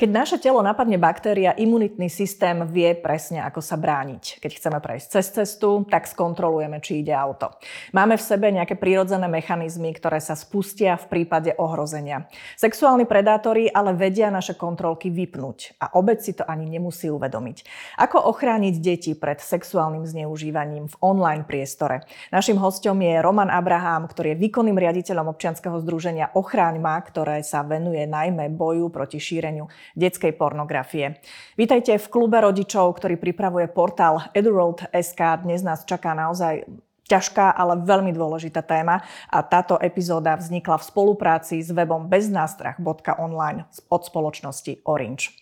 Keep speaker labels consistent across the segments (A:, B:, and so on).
A: Keď naše telo napadne baktéria, imunitný systém vie presne, ako sa brániť. Keď chceme prejsť cez cestu, tak skontrolujeme, či ide auto. Máme v sebe nejaké prírodzené mechanizmy, ktoré sa spustia v prípade ohrozenia. Sexuálni predátori ale vedia naše kontrolky vypnúť a obec si to ani nemusí uvedomiť. Ako ochrániť deti pred sexuálnym zneužívaním v online priestore? Našim hostom je Roman Abraham, ktorý je výkonným riaditeľom občianskeho združenia Ochráň ma, ktoré sa venuje najmä boju proti šíreniu detskej pornografie. Vítajte v klube rodičov, ktorý pripravuje portál eduroad.sk. Dnes nás čaká naozaj ťažká, ale veľmi dôležitá téma a táto epizóda vznikla v spolupráci s webom beznástrach.online od spoločnosti Orange.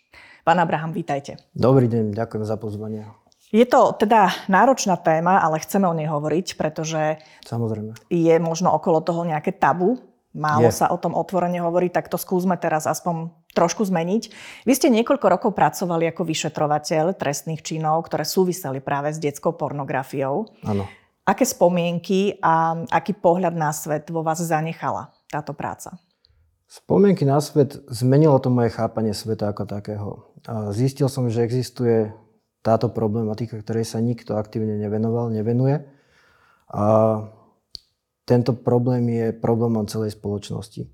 A: Pán Abraham, vítajte.
B: Dobrý deň, ďakujem za pozvanie.
A: Je to teda náročná téma, ale chceme o nej hovoriť, pretože
B: Samozrejme.
A: je možno okolo toho nejaké tabu. Málo
B: Je.
A: sa o tom otvorene hovorí, tak to skúsme teraz aspoň trošku zmeniť. Vy ste niekoľko rokov pracovali ako vyšetrovateľ trestných činov, ktoré súviseli práve s detskou pornografiou.
B: Áno.
A: Aké spomienky a aký pohľad na svet vo vás zanechala táto práca?
B: Spomienky na svet zmenilo to moje chápanie sveta ako takého. Zistil som, že existuje táto problematika, ktorej sa nikto aktívne nevenoval, nevenuje. A tento problém je problémom celej spoločnosti.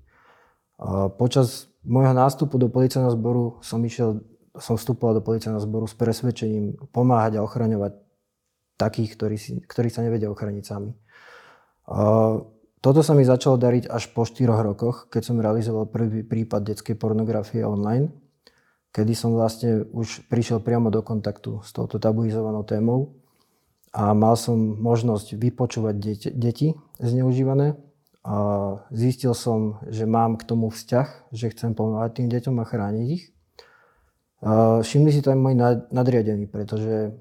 B: Počas môjho nástupu do policajného zboru som išiel, som vstupoval do policajného zboru s presvedčením pomáhať a ochraňovať takých, ktorí, si, ktorí sa nevedia ochraniť sami. Toto sa mi začalo dariť až po 4 rokoch, keď som realizoval prvý prípad detskej pornografie online, kedy som vlastne už prišiel priamo do kontaktu s touto tabuizovanou témou a mal som možnosť vypočúvať deti, deti zneužívané zistil som, že mám k tomu vzťah, že chcem pomáhať tým deťom a chrániť ich. A všimli si to aj moji nad- nadriadení, pretože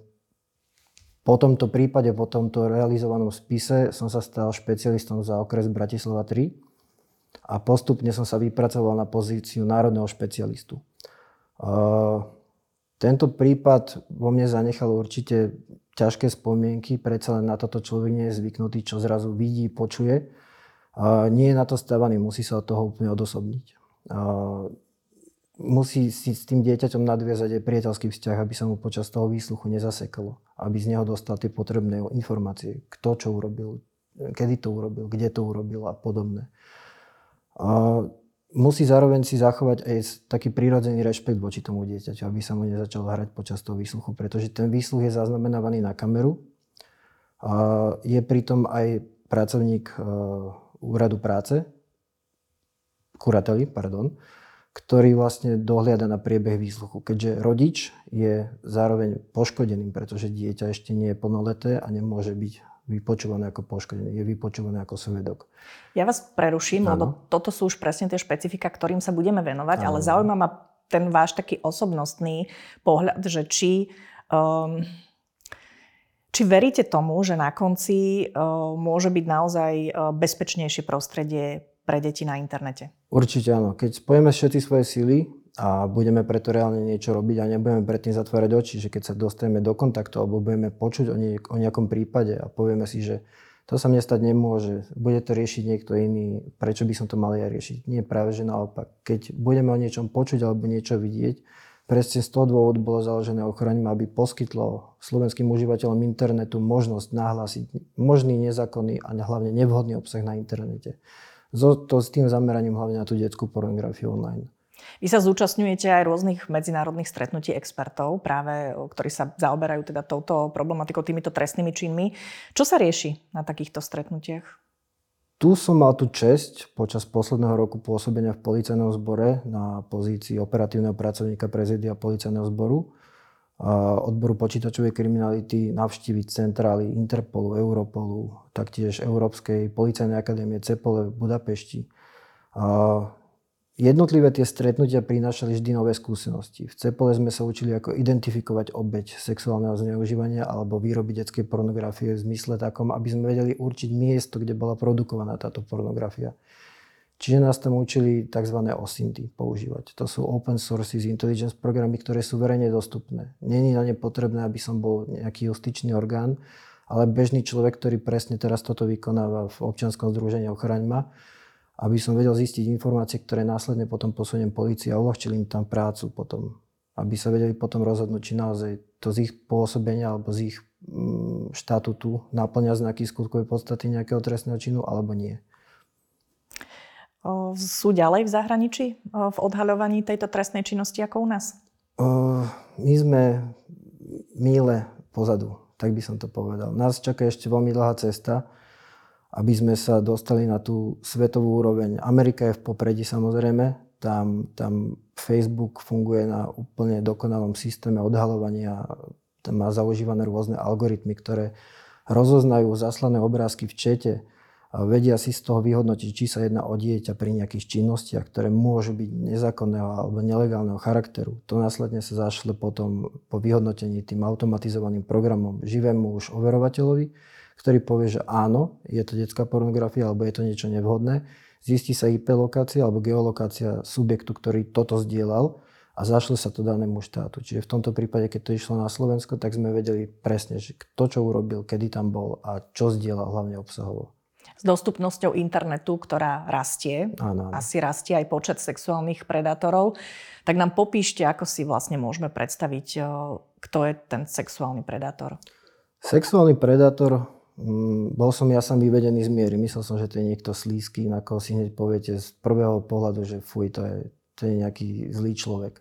B: po tomto prípade, po tomto realizovanom spise som sa stal špecialistom za okres Bratislava 3 a postupne som sa vypracoval na pozíciu národného špecialistu. Tento prípad vo mne zanechal určite ťažké spomienky, predsa len na toto človek nie je zvyknutý, čo zrazu vidí, počuje. Nie je na to stávaný, musí sa od toho úplne odosobniť. Musí si s tým dieťaťom nadviazať aj priateľský vzťah, aby sa mu počas toho výsluchu nezasekalo. Aby z neho dostal tie potrebné informácie, kto čo urobil, kedy to urobil, kde to urobil a podobné. A musí zároveň si zachovať aj taký prírodzený rešpekt voči tomu dieťaťu, aby sa mu nezačal hrať počas toho výsluchu, pretože ten výsluch je zaznamenávaný na kameru. A je pritom aj pracovník e, úradu práce, kurateli, pardon, ktorý vlastne dohliada na priebeh výsluchu. Keďže rodič je zároveň poškodeným, pretože dieťa ešte nie je plnoleté a nemôže byť vypočúvané ako poškodený, je vypočúvané ako svedok.
A: Ja vás preruším,
B: Áno.
A: lebo toto sú už presne tie špecifika, ktorým sa budeme venovať, ale
B: Áno.
A: zaujíma ma ten váš taký osobnostný pohľad, že či... Um, či veríte tomu, že na konci uh, môže byť naozaj uh, bezpečnejšie prostredie pre deti na internete?
B: Určite áno. Keď spojíme všetky svoje síly a budeme preto reálne niečo robiť a nebudeme predtým zatvárať oči, že keď sa dostaneme do kontaktu alebo budeme počuť o, niek- o nejakom prípade a povieme si, že to sa mne stať nemôže, bude to riešiť niekto iný, prečo by som to mal ja riešiť? Nie, práve že naopak. Keď budeme o niečom počuť alebo niečo vidieť, presne z toho dôvodu bolo založené ochraňme, aby poskytlo slovenským užívateľom internetu možnosť nahlásiť možný nezákonný a hlavne nevhodný obsah na internete. So, to s tým zameraním hlavne na tú detskú pornografiu online.
A: Vy sa zúčastňujete aj rôznych medzinárodných stretnutí expertov, práve ktorí sa zaoberajú teda touto problematikou, týmito trestnými činmi. Čo sa rieši na takýchto stretnutiach?
B: Tu som mal tú česť počas posledného roku pôsobenia v policajnom zbore na pozícii operatívneho pracovníka prezidia policajného zboru odboru počítačovej kriminality navštíviť centrály Interpolu, Europolu, taktiež Európskej policajnej akadémie CEPOLE v Budapešti. Jednotlivé tie stretnutia prinášali vždy nové skúsenosti. V CEPOLE sme sa učili, ako identifikovať obeď sexuálneho zneužívania alebo výroby detskej pornografie v zmysle takom, aby sme vedeli určiť miesto, kde bola produkovaná táto pornografia. Čiže nás tam učili tzv. OSINTy používať. To sú Open Sources Intelligence programy, ktoré sú verejne dostupné. Není na ne potrebné, aby som bol nejaký justičný orgán, ale bežný človek, ktorý presne teraz toto vykonáva v občianskom združení Ochraňma, aby som vedel zistiť informácie, ktoré následne potom posuniem policii a uľahčili im tam prácu potom. Aby sa vedeli potom rozhodnúť, či naozaj to z ich pôsobenia alebo z ich mm, štatútu naplňa znaky skutkovej podstaty nejakého trestného činu alebo nie.
A: Sú ďalej v zahraničí v odhaľovaní tejto trestnej činnosti ako u nás?
B: My sme míle pozadu, tak by som to povedal. Nás čaká ešte veľmi dlhá cesta aby sme sa dostali na tú svetovú úroveň. Amerika je v popredí samozrejme, tam, tam Facebook funguje na úplne dokonalom systéme odhalovania, tam má zaužívané rôzne algoritmy, ktoré rozoznajú zaslané obrázky v čete a vedia si z toho vyhodnotiť, či sa jedná o dieťa pri nejakých činnostiach, ktoré môžu byť nezákonného alebo nelegálneho charakteru. To následne sa zašle potom po vyhodnotení tým automatizovaným programom živému už overovateľovi, ktorý povie, že áno, je to detská pornografia alebo je to niečo nevhodné. Zistí sa IP lokácia alebo geolokácia subjektu, ktorý toto zdieľal a zašle sa to danému štátu. Čiže v tomto prípade, keď to išlo na Slovensko, tak sme vedeli presne, že kto čo urobil, kedy tam bol a čo zdieľal hlavne obsahovo.
A: S dostupnosťou internetu, ktorá rastie, áno, áno. asi rastie aj počet sexuálnych predátorov, tak nám popíšte, ako si vlastne môžeme predstaviť, kto je ten sexuálny predátor.
B: Sexuálny predátor bol som ja sám vyvedený z miery. Myslel som, že to je niekto slízky, na koho si hneď poviete z prvého pohľadu, že fuj, to je, to je nejaký zlý človek.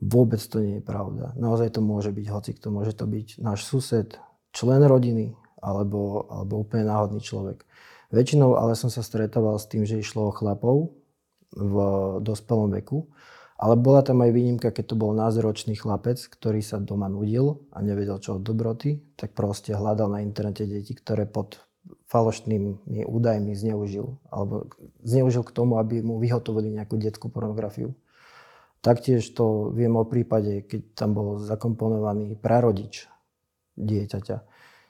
B: Vôbec to nie je pravda. Naozaj to môže byť hocikto. Môže to byť náš sused, člen rodiny alebo, alebo úplne náhodný človek. Väčšinou ale som sa stretával s tým, že išlo o chlapov v dospelom veku, ale bola tam aj výnimka, keď to bol názročný chlapec, ktorý sa doma nudil a nevedel čo od dobroty, tak proste hľadal na internete deti, ktoré pod falošnými údajmi zneužil. Alebo zneužil k tomu, aby mu vyhotovili nejakú detskú pornografiu. Taktiež to viem o prípade, keď tam bol zakomponovaný prarodič dieťaťa.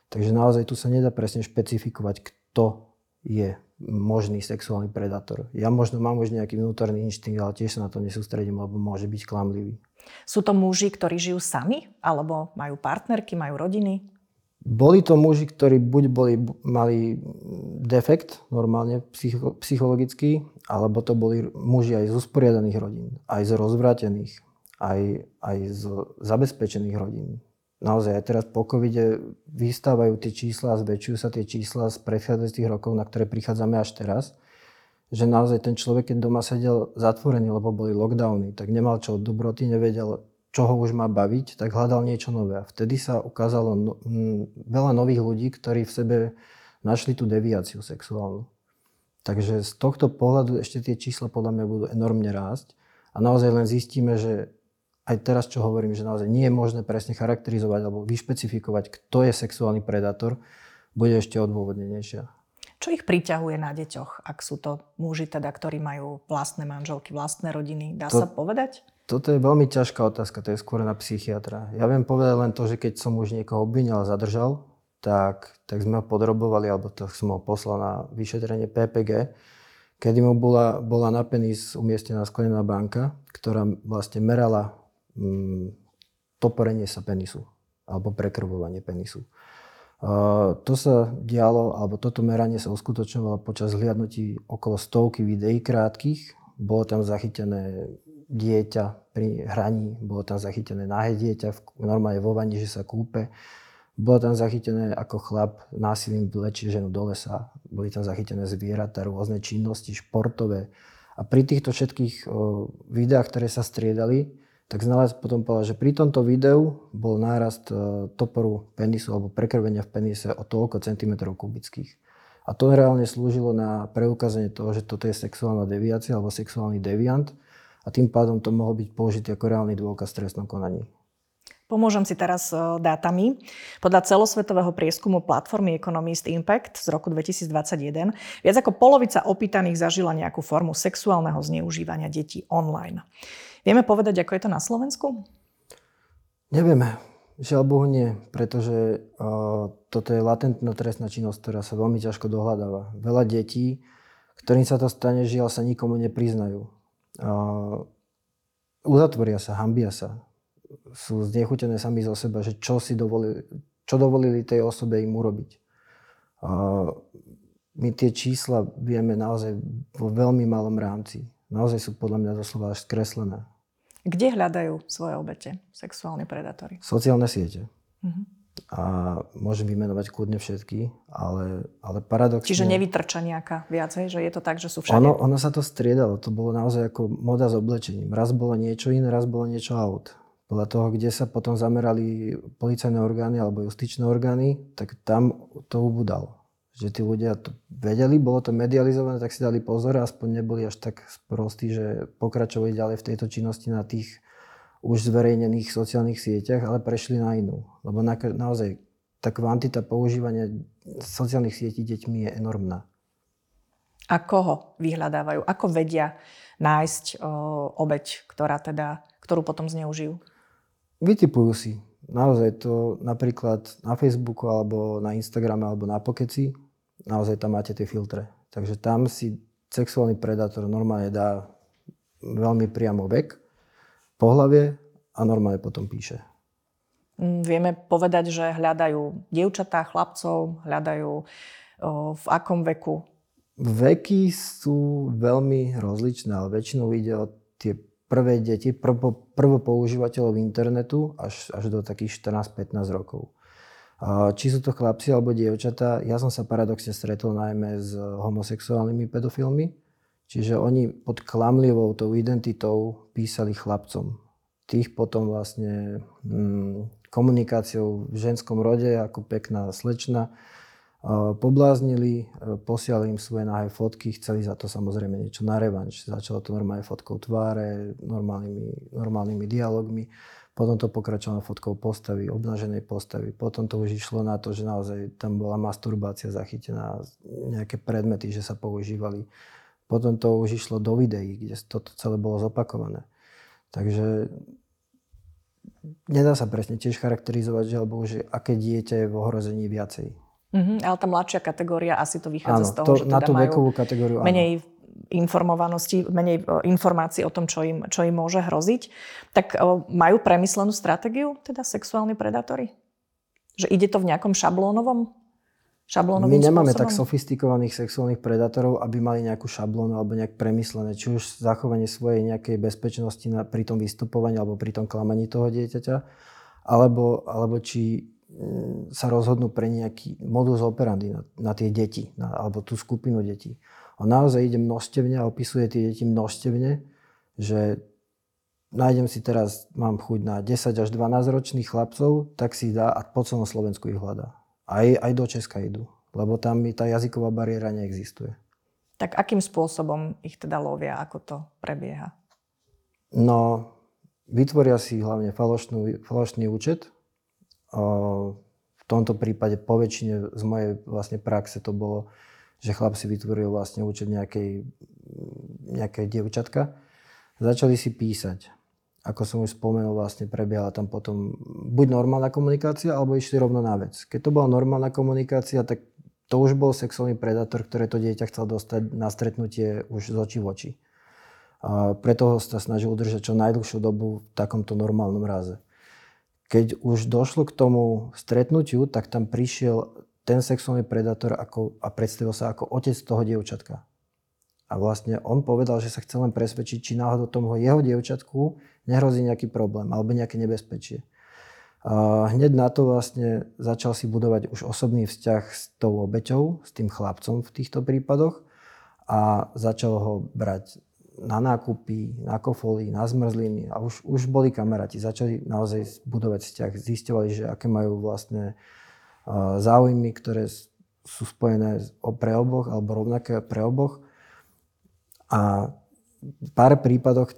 B: Takže naozaj tu sa nedá presne špecifikovať, kto je možný sexuálny predátor. Ja možno mám už nejaký vnútorný inštinkt, ale tiež sa na to nesústredím, lebo môže byť klamlivý.
A: Sú to muži, ktorí žijú sami? Alebo majú partnerky, majú rodiny?
B: Boli to muži, ktorí buď boli, mali defekt normálne psycho, psychologický, alebo to boli muži aj z usporiadaných rodín, aj z rozvrátených, aj, aj z zabezpečených rodín naozaj aj teraz po covide vystávajú tie čísla a zväčšujú sa tie čísla z predchádzajúcich rokov, na ktoré prichádzame až teraz, že naozaj ten človek, keď doma sedel zatvorený, lebo boli lockdowny, tak nemal čo od dobroty, nevedel, čo ho už má baviť, tak hľadal niečo nové. A vtedy sa ukázalo no, m, veľa nových ľudí, ktorí v sebe našli tú deviáciu sexuálnu. Takže z tohto pohľadu ešte tie čísla podľa mňa budú enormne rásť. A naozaj len zistíme, že aj teraz, čo hovorím, že naozaj nie je možné presne charakterizovať alebo vyšpecifikovať, kto je sexuálny predátor, bude ešte odôvodnenejšia.
A: Čo ich priťahuje na deťoch, ak sú to muži, teda, ktorí majú vlastné manželky, vlastné rodiny? Dá to, sa povedať?
B: Toto je veľmi ťažká otázka, to je skôr na psychiatra. Ja viem povedať len to, že keď som už niekoho obvinil a zadržal, tak, tak sme ho podrobovali, alebo tak som ho poslal na vyšetrenie PPG, kedy mu bola, bola na penis umiestnená sklenená banka, ktorá vlastne merala toporenie sa penisu alebo prekrvovanie penisu. To sa dialo, alebo toto meranie sa uskutočňovalo počas hliadnutí okolo stovky videí krátkých. Bolo tam zachytené dieťa pri hraní, bolo tam zachytené nahé dieťa v, normálne vo vani, že sa kúpe. Bolo tam zachytené, ako chlap násilím vlečie ženu do lesa. Boli tam zachytené zvieratá, rôzne činnosti, športové. A pri týchto všetkých o, videách, ktoré sa striedali, tak znalec potom povedal, že pri tomto videu bol nárast e, toporu penisu alebo prekrvenia v penise o toľko centimetrov kubických. A to reálne slúžilo na preukázanie toho, že toto je sexuálna deviácia alebo sexuálny deviant a tým pádom to mohol byť použitý ako reálny dôkaz v trestnom konaní.
A: Pomôžem si teraz e, dátami. Podľa celosvetového prieskumu platformy Economist Impact z roku 2021 viac ako polovica opýtaných zažila nejakú formu sexuálneho zneužívania detí online. Vieme povedať, ako je to na Slovensku?
B: Nevieme. Žiaľ Bohu nie, pretože uh, toto je latentná trestná činnosť, ktorá sa veľmi ťažko dohľadáva. Veľa detí, ktorým sa to stane, žiaľ sa nikomu nepriznajú. Uh, uzatvoria sa, hambia sa. Sú znechutené sami zo seba, že čo si dovolili, čo dovolili tej osobe im urobiť. Uh, my tie čísla vieme naozaj vo veľmi malom rámci. Naozaj sú podľa mňa doslova až skreslené.
A: Kde hľadajú svoje obete sexuálni predátori?
B: Sociálne siete. Uh-huh. A môžem vymenovať kľudne všetky, ale, ale paradoxne...
A: Čiže nevytrča nejaká viacej, že je to tak, že sú všade?
B: Ono, ono sa to striedalo. To bolo naozaj ako moda s oblečením. Raz bolo niečo iné, raz bolo niečo out. Podľa toho, kde sa potom zamerali policajné orgány alebo justičné orgány, tak tam to ubudalo že tí ľudia to vedeli, bolo to medializované, tak si dali pozor, aspoň neboli až tak prostí, že pokračovali ďalej v tejto činnosti na tých už zverejnených sociálnych sieťach, ale prešli na inú. Lebo na, naozaj tá kvantita používania sociálnych sietí deťmi je enormná.
A: A koho vyhľadávajú? Ako vedia nájsť o, obeď, ktorá teda, ktorú potom zneužijú?
B: Vytipujú si. Naozaj to napríklad na Facebooku alebo na Instagrame alebo na Pokeci naozaj tam máte tie filtre. Takže tam si sexuálny predátor normálne dá veľmi priamo vek, pohlavie a normálne potom píše.
A: Mm, vieme povedať, že hľadajú dievčatá, chlapcov, hľadajú o, v akom veku?
B: Veky sú veľmi rozličné, ale väčšinou ide o tie prvé deti, prvo, prvo používateľov internetu až, až do takých 14-15 rokov. Či sú to chlapci alebo dievčatá, ja som sa paradoxne stretol najmä s homosexuálnymi pedofilmi, čiže oni pod klamlivou tou identitou písali chlapcom. Tých potom vlastne hmm, komunikáciou v ženskom rode ako pekná slečna pobláznili, e, posiali im svoje nahé fotky, chceli za to samozrejme niečo na revanš. Začalo to normálne fotkou tváre, normálnymi, normálnymi dialogmi. Potom to pokračovalo fotkou postavy, obnaženej postavy. Potom to už išlo na to, že naozaj tam bola masturbácia zachytená, nejaké predmety, že sa používali. Potom to už išlo do videí, kde toto celé bolo zopakované. Takže nedá sa presne tiež charakterizovať, že, alebo že aké dieťa je v ohrození viacej.
A: Mm-hmm, ale tá mladšia kategória asi to vychádza
B: áno,
A: z toho,
B: to,
A: že teda
B: na tú
A: majú
B: vekovú kategóriu,
A: menej áno informovanosti, menej e, informácií o tom, čo im, čo im môže hroziť, tak e, majú premyslenú stratégiu, teda sexuálni predátori? Že ide to v nejakom šablónovom šablónovým
B: My nemáme
A: spôsobom?
B: tak sofistikovaných sexuálnych predátorov, aby mali nejakú šablónu alebo nejak premyslené, či už zachovanie svojej nejakej bezpečnosti na, pri tom vystupovaní alebo pri tom klamaní toho dieťaťa, alebo, alebo či mm, sa rozhodnú pre nejaký modus operandi na, na tie deti, na, alebo tú skupinu detí. On naozaj ide množstevne a opisuje tie deti množstevne, že nájdem si teraz, mám chuť na 10 až 12 ročných chlapcov, tak si dá a po celom Slovensku ich hľadá. Aj, aj do Česka idú, lebo tam tá jazyková bariéra neexistuje.
A: Tak akým spôsobom ich teda lovia, ako to prebieha?
B: No, vytvoria si hlavne falošnú, falošný účet. O, v tomto prípade po väčšine z mojej vlastne praxe to bolo že chlap si vytvoril vlastne účet nejakej, nejakej dievčatka. Začali si písať. Ako som už spomenul, vlastne prebiehala tam potom buď normálna komunikácia, alebo išli rovno na vec. Keď to bola normálna komunikácia, tak to už bol sexuálny predátor, ktoré to dieťa chcel dostať na stretnutie už z očí v oči. A preto ho sa snažil udržať čo najdlhšiu dobu v takomto normálnom ráze. Keď už došlo k tomu stretnutiu, tak tam prišiel ten sexuálny predátor ako, a predstavil sa ako otec toho dievčatka. A vlastne on povedal, že sa chce len presvedčiť, či náhodou tomu jeho dievčatku nehrozí nejaký problém alebo nejaké nebezpečie. A hneď na to vlastne začal si budovať už osobný vzťah s tou obeťou, s tým chlapcom v týchto prípadoch a začal ho brať na nákupy, na kofoly, na zmrzliny a už, už boli kamaráti. Začali naozaj budovať vzťah, zistovali, že aké majú vlastne záujmy, ktoré sú spojené pre oboch alebo rovnaké pre oboch. A v pár prípadoch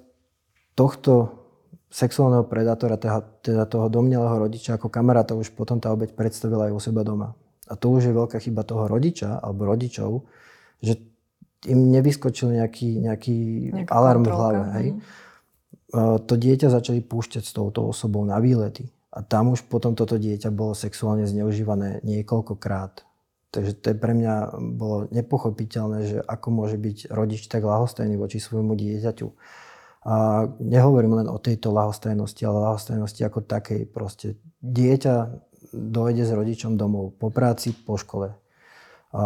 B: tohto sexuálneho predátora, teda, teda toho domnelého rodiča ako kamaráta už potom tá obeď predstavila aj u seba doma. A to už je veľká chyba toho rodiča alebo rodičov, že im nevyskočil nejaký, nejaký alarm v hlave. Hej. To dieťa začali púšťať s touto osobou na výlety. A tam už potom toto dieťa bolo sexuálne zneužívané niekoľkokrát. Takže to je pre mňa bolo nepochopiteľné, že ako môže byť rodič tak lahostajný voči svojmu dieťaťu. A nehovorím len o tejto lahostajnosti, ale lahostajnosti ako takej. Proste dieťa dojde s rodičom domov po práci, po škole. A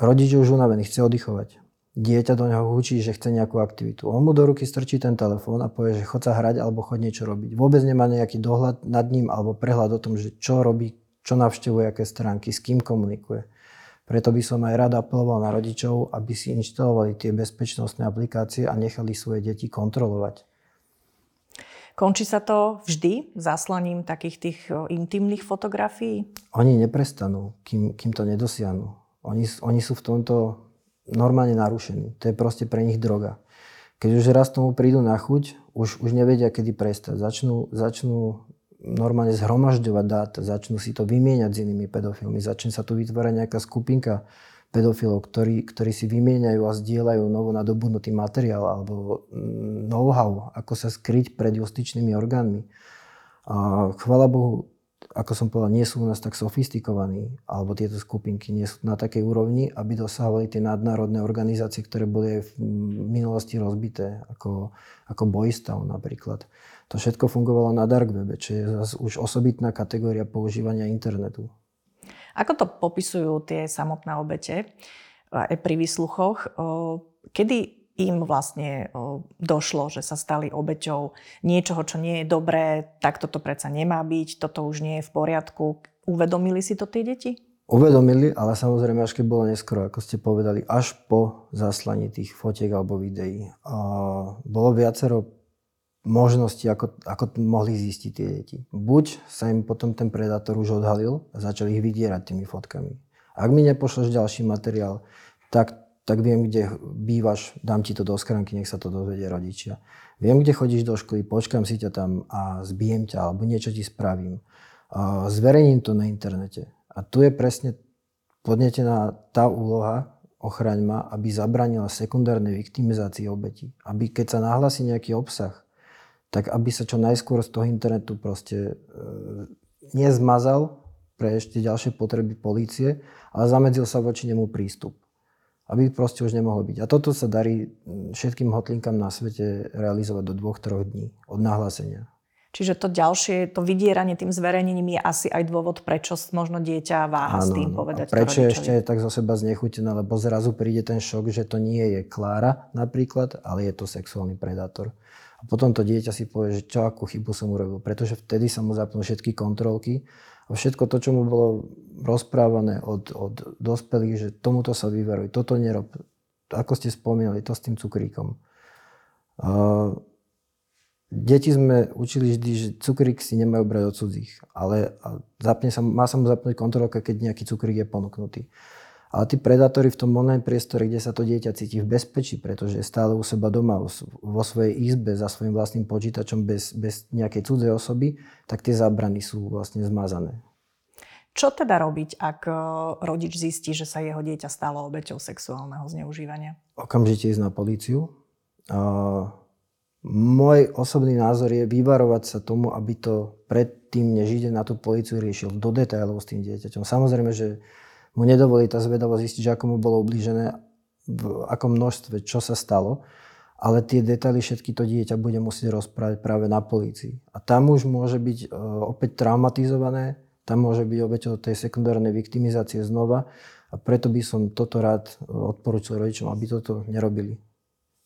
B: rodič už unavený, chce oddychovať. Dieťa do neho hučí, že chce nejakú aktivitu. On mu do ruky strčí ten telefón a povie, že chod sa hrať alebo chod niečo robiť. Vôbec nemá nejaký dohľad nad ním alebo prehľad o tom, že čo robí, čo navštevuje, aké stránky, s kým komunikuje. Preto by som aj rád apeloval na rodičov, aby si inštalovali tie bezpečnostné aplikácie a nechali svoje deti kontrolovať.
A: Končí sa to vždy zaslaním takých tých intimných fotografií?
B: Oni neprestanú, kým, kým to nedosiahnu. Oni, oni sú v tomto normálne narušení. To je proste pre nich droga. Keď už raz tomu prídu na chuť, už, už nevedia, kedy prestať. Začnú, začnú normálne zhromažďovať dáta, začnú si to vymieňať s inými pedofilmi, začne sa tu vytvárať nejaká skupinka pedofilov, ktorí, ktorí si vymieňajú a zdieľajú novo nadobudnutý materiál alebo mm, know-how, ako sa skryť pred justičnými orgánmi. A chvala Bohu, ako som povedal, nie sú u nás tak sofistikovaní, alebo tieto skupinky nie sú na takej úrovni, aby dosahovali tie nadnárodné organizácie, ktoré boli aj v minulosti rozbité, ako, ako Boystav napríklad. To všetko fungovalo na dark webe, čo je zase už osobitná kategória používania internetu.
A: Ako to popisujú tie samotné obete aj pri výsluchoch? Kedy im vlastne došlo, že sa stali obeťou niečoho, čo nie je dobré, tak toto predsa nemá byť, toto už nie je v poriadku. Uvedomili si to tie deti?
B: Uvedomili, ale samozrejme až keď bolo neskoro, ako ste povedali, až po zaslaní tých fotiek alebo videí. A bolo viacero možnosti, ako, ako mohli zistiť tie deti. Buď sa im potom ten predátor už odhalil a začal ich vydierať tými fotkami. Ak mi nepošleš ďalší materiál, tak, tak viem, kde bývaš, dám ti to do skranky, nech sa to dozvedie rodičia. Viem, kde chodíš do školy, počkam si ťa tam a zbijem ťa, alebo niečo ti spravím. Zverejním to na internete. A tu je presne podnetená tá úloha, ochraň ma, aby zabranila sekundárnej viktimizácii obetí. Aby keď sa nahlasí nejaký obsah, tak aby sa čo najskôr z toho internetu proste e, nezmazal pre ešte ďalšie potreby polície, ale zamedzil sa voči nemu prístup. Aby proste už nemohlo byť. A toto sa darí všetkým hotlinkám na svete realizovať do dvoch, troch dní od nahlásenia.
A: Čiže to ďalšie, to vydieranie tým zverejnením je asi aj dôvod, prečo možno dieťa váha s tým povedať.
B: A prečo je ešte tak zo seba znechutené, lebo zrazu príde ten šok, že to nie je Klára napríklad, ale je to sexuálny predátor. A potom to dieťa si povie, že čo, akú chybu som urobil. Pretože vtedy sa mu zapnú všetky kontrolky a všetko to, čo mu bolo rozprávané od, od dospelých, že tomuto sa vyveruj, toto nerob. Ako ste spomínali, to s tým cukríkom. Uh, deti sme učili vždy, že cukrík si nemajú brať od cudzích, ale zapne sa, má sa mu zapnúť kontrolka, keď nejaký cukrík je ponúknutý. Ale tí predátori v tom online priestore, kde sa to dieťa cíti v bezpečí, pretože je stále u seba doma, vo svojej izbe, za svojim vlastným počítačom, bez, bez nejakej cudzej osoby, tak tie zábrany sú vlastne zmazané.
A: Čo teda robiť, ak e, rodič zistí, že sa jeho dieťa stalo obeťou sexuálneho zneužívania?
B: Okamžite ísť na políciu. Uh, môj osobný názor je vyvarovať sa tomu, aby to predtým, než ide na tú políciu, riešil do detailov s tým dieťaťom. Samozrejme, že mu nedovolí tá zvedavosť zistiť, že ako mu bolo ublížené, v akom množstve, čo sa stalo. Ale tie detaily všetky to dieťa bude musieť rozprávať práve na polícii. A tam už môže byť e, opäť traumatizované, tam môže byť obeťou tej sekundárnej viktimizácie znova. A preto by som toto rád e, odporúčil rodičom, aby toto nerobili.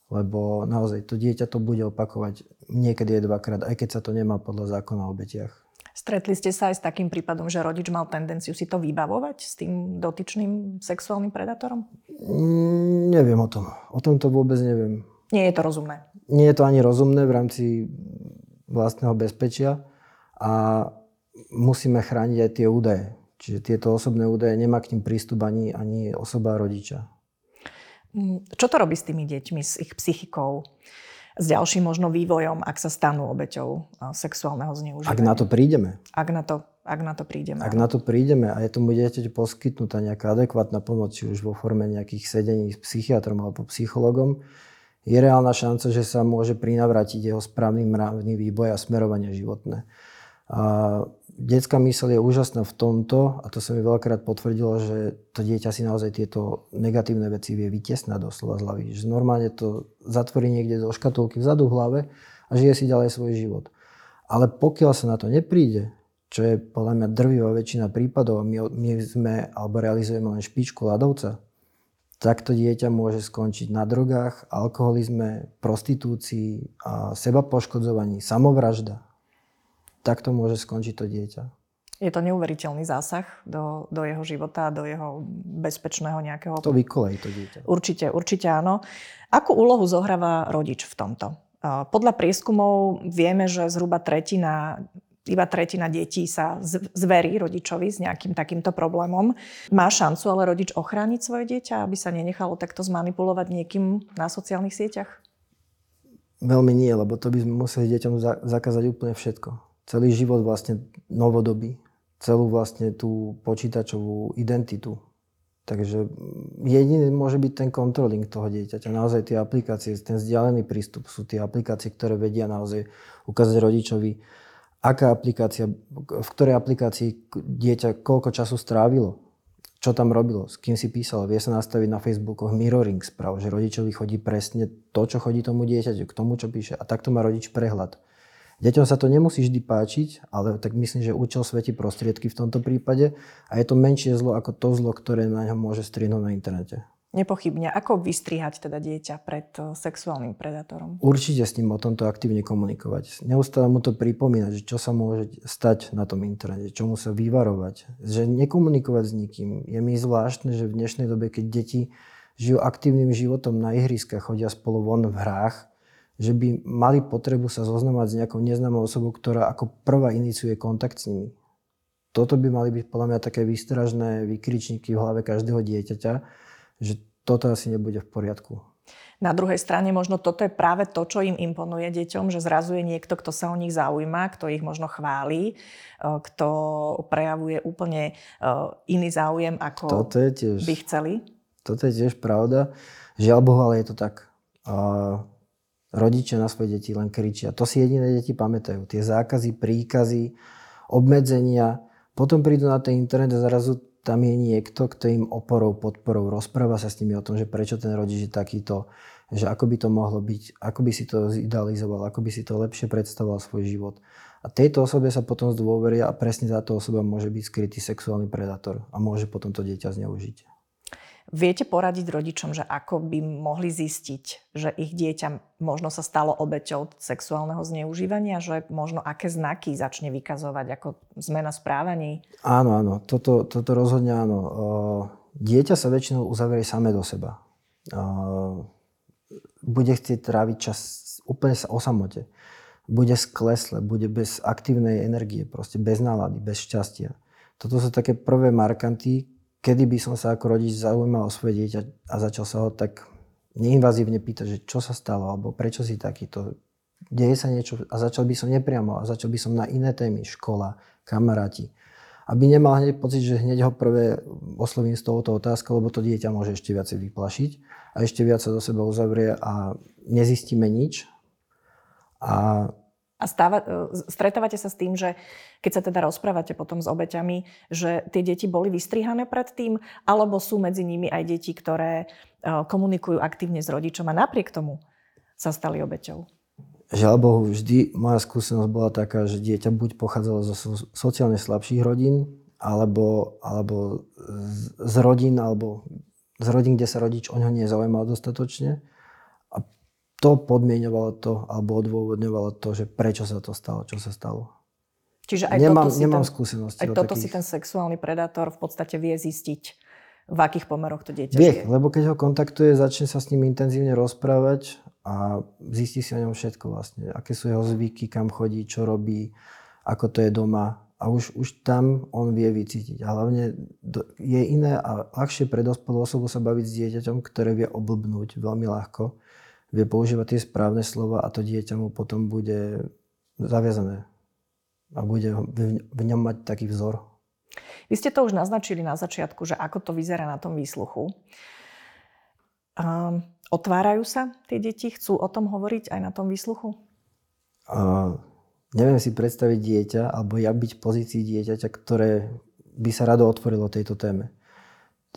B: Lebo naozaj to dieťa to bude opakovať niekedy aj dvakrát, aj keď sa to nemá podľa zákona o obetiach.
A: Stretli ste sa aj s takým prípadom, že rodič mal tendenciu si to vybavovať s tým dotyčným sexuálnym predátorom?
B: Mm, neviem o tom. O tom to vôbec neviem.
A: Nie je to rozumné?
B: Nie je to ani rozumné v rámci vlastného bezpečia a musíme chrániť aj tie údaje. Čiže tieto osobné údaje nemá k ním prístup ani, ani osoba rodiča.
A: Mm, čo to robí s tými deťmi, s ich psychikou? S ďalším možno vývojom, ak sa stanú obeťou sexuálneho zneužívania.
B: Ak na to prídeme.
A: Ak na to, ak na to prídeme.
B: Ak na to prídeme a je tomu dieťaťu poskytnutá nejaká adekvátna pomoc, či už vo forme nejakých sedení s psychiatrom alebo psychologom, je reálna šanca, že sa môže prinavrátiť jeho správny mravný vývoj a smerovanie životné. A detská mysl je úžasná v tomto, a to sa mi veľakrát potvrdilo, že to dieťa si naozaj tieto negatívne veci vie vytesnať doslova z hlavy. Že normálne to zatvorí niekde do škatulky vzadu v hlave a žije si ďalej svoj život. Ale pokiaľ sa na to nepríde, čo je podľa mňa drvivá väčšina prípadov, my, my sme alebo realizujeme len špičku ľadovca, takto dieťa môže skončiť na drogách, alkoholizme, prostitúcii, a seba poškodzovaní, samovražda. Takto môže skončiť to dieťa.
A: Je to neuveriteľný zásah do, do jeho života, do jeho bezpečného nejakého...
B: To vykolej to dieťa.
A: Určite, určite áno. Akú úlohu zohráva rodič v tomto? Podľa prieskumov vieme, že zhruba tretina iba tretina detí sa zverí rodičovi s nejakým takýmto problémom. Má šancu ale rodič ochrániť svoje dieťa, aby sa nenechalo takto zmanipulovať niekým na sociálnych sieťach?
B: Veľmi nie, lebo to by sme museli deťom zakázať úplne všetko. Celý život vlastne novodobý, celú vlastne tú počítačovú identitu. Takže jediný môže byť ten kontroling toho dieťaťa. Naozaj tie aplikácie, ten vzdialený prístup sú tie aplikácie, ktoré vedia naozaj ukázať rodičovi, aká aplikácia, v ktorej aplikácii dieťa koľko času strávilo, čo tam robilo, s kým si písalo. Vie sa nastaviť na Facebookoch mirroring správ, že rodičovi chodí presne to, čo chodí tomu dieťaťu, k tomu, čo píše. A takto má rodič prehľad. Deťom sa to nemusí vždy páčiť, ale tak myslím, že účel svetí prostriedky v tomto prípade a je to menšie zlo ako to zlo, ktoré na ňom môže strihnúť na internete.
A: Nepochybne. Ako vystrihať teda dieťa pred eh, sexuálnym predátorom?
B: Určite s ním o tomto aktívne komunikovať. Neustále mu to pripomínať, že čo sa môže stať na tom internete, čo mu sa vyvarovať. Že nekomunikovať s nikým. Je mi zvláštne, že v dnešnej dobe, keď deti žijú aktívnym životom na ihriskách, chodia spolu von v hrách, že by mali potrebu sa zoznamať s nejakou neznámou osobou, ktorá ako prvá iniciuje kontakt s nimi. Toto by mali byť podľa mňa také výstražné vykričníky v hlave každého dieťaťa, že toto asi nebude v poriadku.
A: Na druhej strane možno toto je práve to, čo im imponuje deťom, že zrazu je niekto, kto sa o nich zaujíma, kto ich možno chváli, e, kto prejavuje úplne e, iný záujem, ako toto je tiež, by chceli.
B: Toto je tiež pravda. Žiaľ Bohu, ale je to tak. Rodičia na svoje deti len kričia. To si jediné deti pamätajú. Tie zákazy, príkazy, obmedzenia. Potom prídu na ten internet a zrazu tam je niekto, kto im oporou, podporou rozpráva sa s nimi o tom, že prečo ten rodič je takýto, že ako by to mohlo byť, ako by si to zidealizoval, ako by si to lepšie predstavoval svoj život. A tejto osobe sa potom zdôveria a presne táto osoba môže byť skrytý sexuálny predátor a môže potom to dieťa zneužiť.
A: Viete poradiť rodičom, že ako by mohli zistiť, že ich dieťa možno sa stalo obeťou sexuálneho zneužívania, že možno aké znaky začne vykazovať ako zmena správaní?
B: Áno, áno, toto, toto rozhodne áno. Dieťa sa väčšinou uzavrie same do seba. Bude chcieť tráviť čas úplne sa o samote. Bude sklesle, bude bez aktívnej energie, proste bez nálady, bez šťastia. Toto sú také prvé markanty, kedy by som sa ako rodič zaujímal o svoje dieťa a začal sa ho tak neinvazívne pýtať, že čo sa stalo, alebo prečo si takýto, deje sa niečo a začal by som nepriamo a začal by som na iné témy, škola, kamaráti. Aby nemal hneď pocit, že hneď ho prvé oslovím s touto otázkou, lebo to dieťa môže ešte viacej vyplašiť a ešte viac sa do seba uzavrie a nezistíme nič. A
A: a stáva, e, stretávate sa s tým, že keď sa teda rozprávate potom s obeťami, že tie deti boli vystrihané predtým, alebo sú medzi nimi aj deti, ktoré e, komunikujú aktívne s rodičom a napriek tomu sa stali obeťou?
B: Žiaľ Bohu, vždy moja skúsenosť bola taká, že dieťa buď pochádzalo zo sociálne slabších rodín, alebo, alebo z rodín, alebo z rodín, kde sa rodič o ňo nezaujímal dostatočne to podmienovalo to, alebo odôvodňovalo to, že prečo sa to stalo, čo sa stalo.
A: Čiže aj
B: nemám,
A: toto,
B: nemám
A: ten,
B: skúsenosti.
A: aj toto takých... si ten sexuálny predátor v podstate vie zistiť, v akých pomeroch to dieťa
B: vie,
A: žije.
B: lebo keď ho kontaktuje, začne sa s ním intenzívne rozprávať a zistí si o ňom všetko vlastne. Aké sú jeho zvyky, kam chodí, čo robí, ako to je doma. A už, už tam on vie vycítiť. A hlavne je iné a ľahšie pre dospelú osobu sa baviť s dieťaťom, ktoré vie oblbnúť veľmi ľahko, vie používať tie správne slova a to dieťa mu potom bude zaviazané a bude v ňom mať taký vzor.
A: Vy ste to už naznačili na začiatku, že ako to vyzerá na tom výsluchu. Um, otvárajú sa tie deti? Chcú o tom hovoriť aj na tom výsluchu?
B: Uh, neviem si predstaviť dieťa, alebo ja byť v pozícii dieťaťa, ktoré by sa rado otvorilo tejto téme.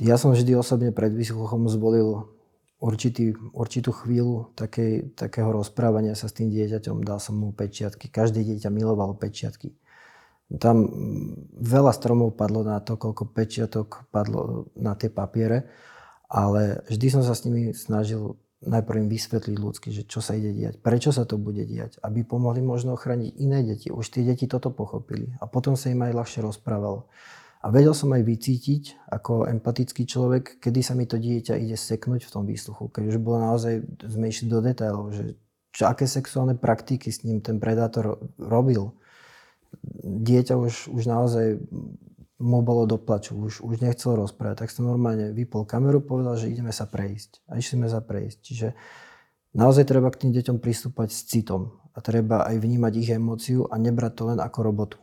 B: Ja som vždy osobne pred výsluchom zvolil určitý, určitú chvíľu takej, takého rozprávania sa s tým dieťaťom. Dal som mu pečiatky. Každé dieťa milovalo pečiatky. Tam veľa stromov padlo na to, koľko pečiatok padlo na tie papiere. ale vždy som sa s nimi snažil najprv im vysvetliť ľudsky, že čo sa ide diať, prečo sa to bude diať, aby pomohli možno ochrániť iné deti. Už tie deti toto pochopili a potom sa im aj ľahšie rozprávalo. A vedel som aj vycítiť ako empatický človek, kedy sa mi to dieťa ide seknúť v tom výsluchu. Keď už bolo naozaj, išli do detailov, že čo, aké sexuálne praktiky s ním ten predátor robil. Dieťa už, už naozaj mu bolo do plaču, už, už nechcel rozprávať, tak som normálne vypol kameru, povedal, že ideme sa prejsť. A išli sme sa prejsť. Čiže naozaj treba k tým deťom pristúpať s citom. A treba aj vnímať ich emóciu a nebrať to len ako robotu.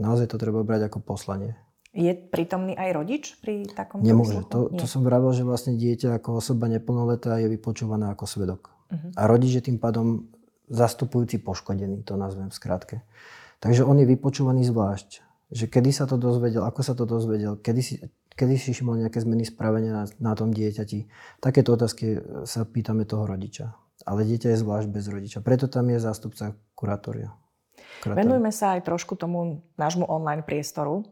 B: Naozaj to treba brať ako poslanie.
A: Je prítomný aj rodič pri takom
B: Nemôže. To, to som vravel, že vlastne dieťa ako osoba neplnoletá je vypočúvané ako svedok. Uh-huh. A rodič je tým pádom zastupujúci poškodený, to nazvem skrátke. Takže on je vypočúvaný zvlášť. Že kedy sa to dozvedel, ako sa to dozvedel, kedy si, kedy si šimal nejaké zmeny správania na, na tom dieťati. Takéto otázky sa pýtame toho rodiča. Ale dieťa je zvlášť bez rodiča. Preto tam je zástupca kurátoria.
A: Venujme sa aj trošku tomu nášmu online priestoru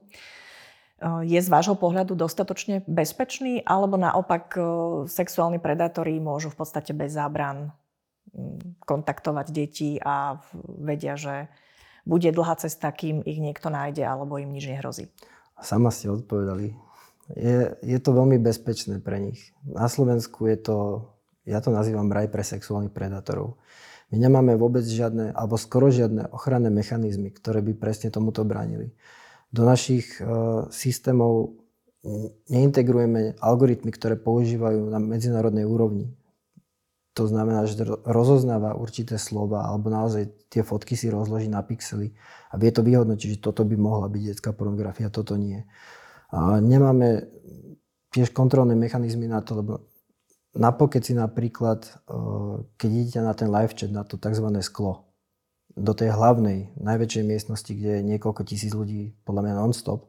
A: je z vášho pohľadu dostatočne bezpečný, alebo naopak sexuálni predátori môžu v podstate bez zábran kontaktovať deti a vedia, že bude dlhá cesta, kým ich niekto nájde, alebo im nič nehrozí?
B: Sama ste odpovedali. Je, je to veľmi bezpečné pre nich. Na Slovensku je to, ja to nazývam raj pre sexuálnych predátorov. My nemáme vôbec žiadne, alebo skoro žiadne ochranné mechanizmy, ktoré by presne tomuto bránili do našich e, systémov neintegrujeme algoritmy, ktoré používajú na medzinárodnej úrovni. To znamená, že rozoznáva určité slova alebo naozaj tie fotky si rozloží na pixely a vie to vyhodnotiť, že toto by mohla byť detská pornografia, toto nie. A nemáme tiež kontrolné mechanizmy na to, lebo na pokeci napríklad, e, keď idete na ten live chat, na to tzv. sklo, do tej hlavnej, najväčšej miestnosti, kde je niekoľko tisíc ľudí, podľa mňa non-stop,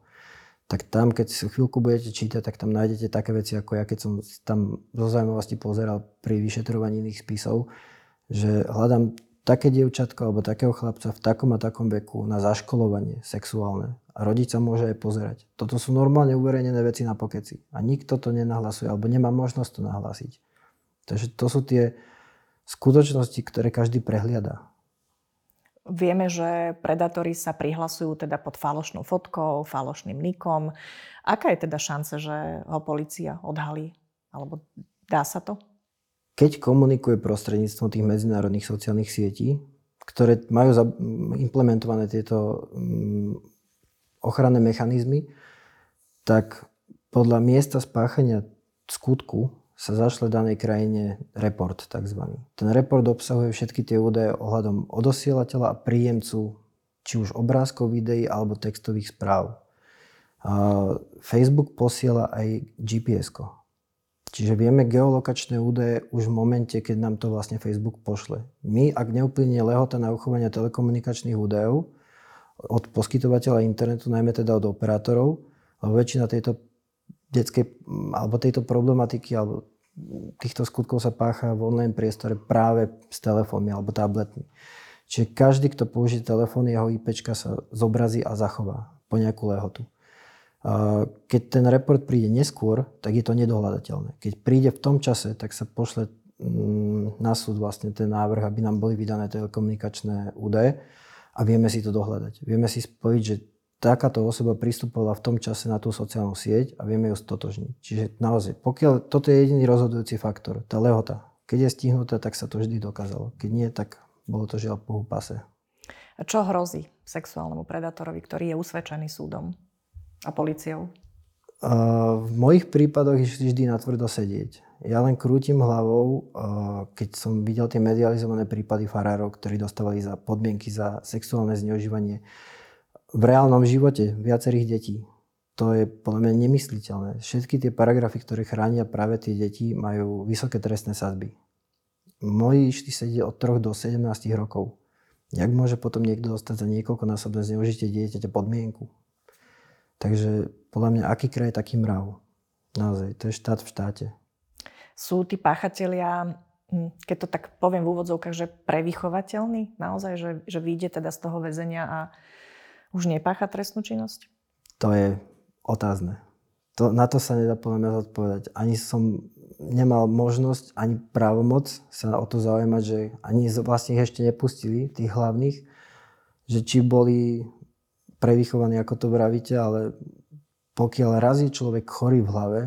B: tak tam, keď si chvíľku budete čítať, tak tam nájdete také veci, ako ja, keď som tam zo zaujímavosti pozeral pri vyšetrovaní iných spisov, že hľadám také dievčatko alebo takého chlapca v takom a takom veku na zaškolovanie sexuálne. A rodič sa môže aj pozerať. Toto sú normálne uverejnené veci na pokeci. A nikto to nenahlasuje, alebo nemá možnosť to nahlásiť. Takže to sú tie skutočnosti, ktoré každý prehliada.
A: Vieme, že predátori sa prihlasujú teda pod falošnou fotkou, falošným nikom. Aká je teda šance, že ho policia odhalí? Alebo dá sa to?
B: Keď komunikuje prostredníctvom tých medzinárodných sociálnych sietí, ktoré majú implementované tieto mm, ochranné mechanizmy, tak podľa miesta spáchania skutku sa zašle danej krajine report tzv. Ten report obsahuje všetky tie údaje ohľadom odosielateľa a príjemcu či už obrázkov, videí alebo textových správ. Facebook posiela aj gps -ko. Čiže vieme geolokačné údaje už v momente, keď nám to vlastne Facebook pošle. My, ak neuplynie lehota na uchovanie telekomunikačných údajov od poskytovateľa internetu, najmä teda od operátorov, lebo väčšina tejto detskej, alebo tejto problematiky, alebo týchto skutkov sa pácha v online priestore práve s telefónmi alebo tabletmi. Čiže každý, kto použije telefón, jeho IP sa zobrazí a zachová po nejakú lehotu. Keď ten report príde neskôr, tak je to nedohľadateľné. Keď príde v tom čase, tak sa pošle mm, na súd vlastne ten návrh, aby nám boli vydané telekomunikačné údaje a vieme si to dohľadať. Vieme si spojiť, že takáto osoba pristupovala v tom čase na tú sociálnu sieť a vieme ju stotožniť. Čiže naozaj, pokiaľ toto je jediný rozhodujúci faktor, tá lehota, keď je stihnutá, tak sa to vždy dokázalo. Keď nie, tak bolo to žiaľ po pase.
A: A čo hrozí sexuálnemu predátorovi, ktorý je usvedčený súdom a policiou?
B: v mojich prípadoch je vždy tvrdo sedieť. Ja len krútim hlavou, keď som videl tie medializované prípady farárov, ktorí dostávali za podmienky za sexuálne zneužívanie v reálnom živote viacerých detí. To je podľa mňa nemysliteľné. Všetky tie paragrafy, ktoré chránia práve tie deti, majú vysoké trestné sadby. Moji išli sedieť od 3 do 17 rokov. Jak môže potom niekto dostať za niekoľkonásobné zneužitie dieťaťa podmienku? Takže podľa mňa aký kraj taký mrav? Naozaj, to je štát v štáte.
A: Sú tí páchatelia, hm, keď to tak poviem v úvodzovkách, že prevychovateľní? Naozaj, že, že vyjde teda z toho väzenia a už nepácha trestnú činnosť?
B: To je otázne. To, na to sa nedá podľa mňa zodpovedať. Ani som nemal možnosť, ani právomoc sa o to zaujímať, že ani vlastne ich ešte nepustili, tých hlavných, že či boli prevychovaní, ako to vravíte, ale pokiaľ razí človek chorý v hlave,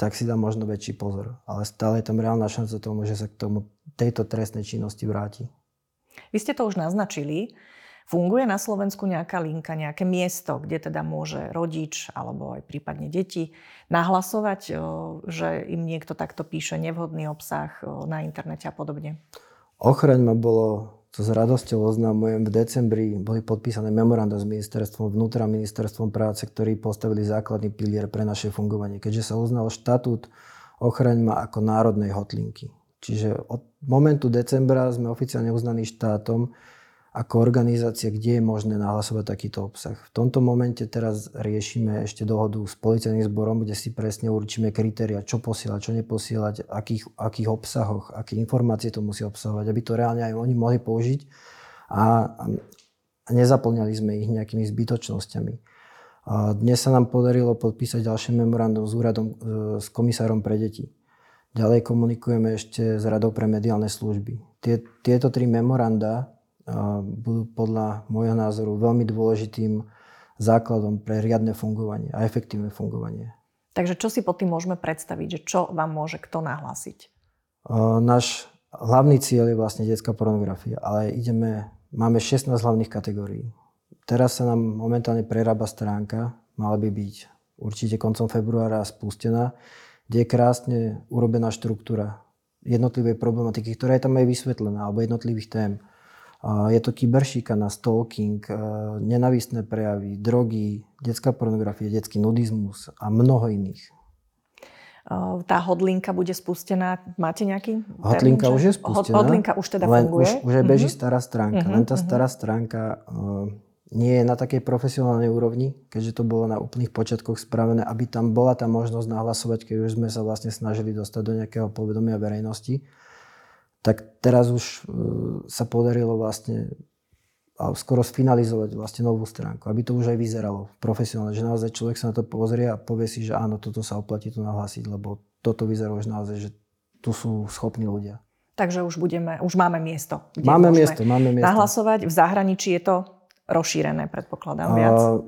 B: tak si dá možno väčší pozor. Ale stále je tam reálna šanca tomu, že sa k tomu tejto trestnej činnosti vráti.
A: Vy ste to už naznačili. Funguje na Slovensku nejaká linka, nejaké miesto, kde teda môže rodič alebo aj prípadne deti nahlasovať, že im niekto takto píše nevhodný obsah na internete a podobne?
B: Ochraň ma bolo, to s radosťou oznamujem, v decembri boli podpísané memoranda s ministerstvom vnútra, ministerstvom práce, ktorí postavili základný pilier pre naše fungovanie, keďže sa uznal štatút Ochraň ma ako národnej hotlinky. Čiže od momentu decembra sme oficiálne uznaní štátom, ako organizácia, kde je možné nahlasovať takýto obsah. V tomto momente teraz riešime ešte dohodu s policajným zborom, kde si presne určíme kritéria, čo posielať, čo neposielať, akých, akých obsahoch, aké informácie to musí obsahovať, aby to reálne aj oni mohli použiť a, a nezaplňali sme ich nejakými zbytočnosťami. A dnes sa nám podarilo podpísať ďalšie memorandum s úradom, e, s komisárom pre deti. Ďalej komunikujeme ešte s Radou pre mediálne služby. Tie, tieto tri memoranda budú podľa môjho názoru veľmi dôležitým základom pre riadne fungovanie a efektívne fungovanie.
A: Takže čo si pod tým môžeme predstaviť, že čo vám môže kto nahlásiť?
B: Náš hlavný cieľ je vlastne detská pornografia, ale ideme, máme 16 hlavných kategórií. Teraz sa nám momentálne prerába stránka, mala by byť určite koncom februára spustená, kde je krásne urobená štruktúra jednotlivej problematiky, ktorá je tam aj vysvetlená, alebo jednotlivých tém. Je to kyberšikana, stalking, e, nenavistné prejavy, drogy, detská pornografia, detský nudizmus a mnoho iných.
A: E, tá hodlinka bude spustená, máte nejaký
B: Hodlinka termín, už je spustená.
A: Hodlinka už teda len funguje?
B: Už, už je beží uh-huh. stará stránka, uh-huh, len tá uh-huh. stará stránka uh, nie je na takej profesionálnej úrovni, keďže to bolo na úplných počiatkoch spravené, aby tam bola tá možnosť nahlasovať, keď už sme sa vlastne snažili dostať do nejakého povedomia verejnosti tak teraz už e, sa podarilo vlastne a skoro sfinalizovať vlastne novú stránku, aby to už aj vyzeralo profesionálne, že naozaj človek sa na to pozrie a povie si, že áno, toto sa oplatí tu nahlásiť, lebo toto vyzerá už naozaj, že tu sú schopní ľudia.
A: Takže už, budeme, už máme miesto,
B: kde máme miesto, máme miesto.
A: nahlasovať. V zahraničí je to rozšírené, predpokladám, viac. A,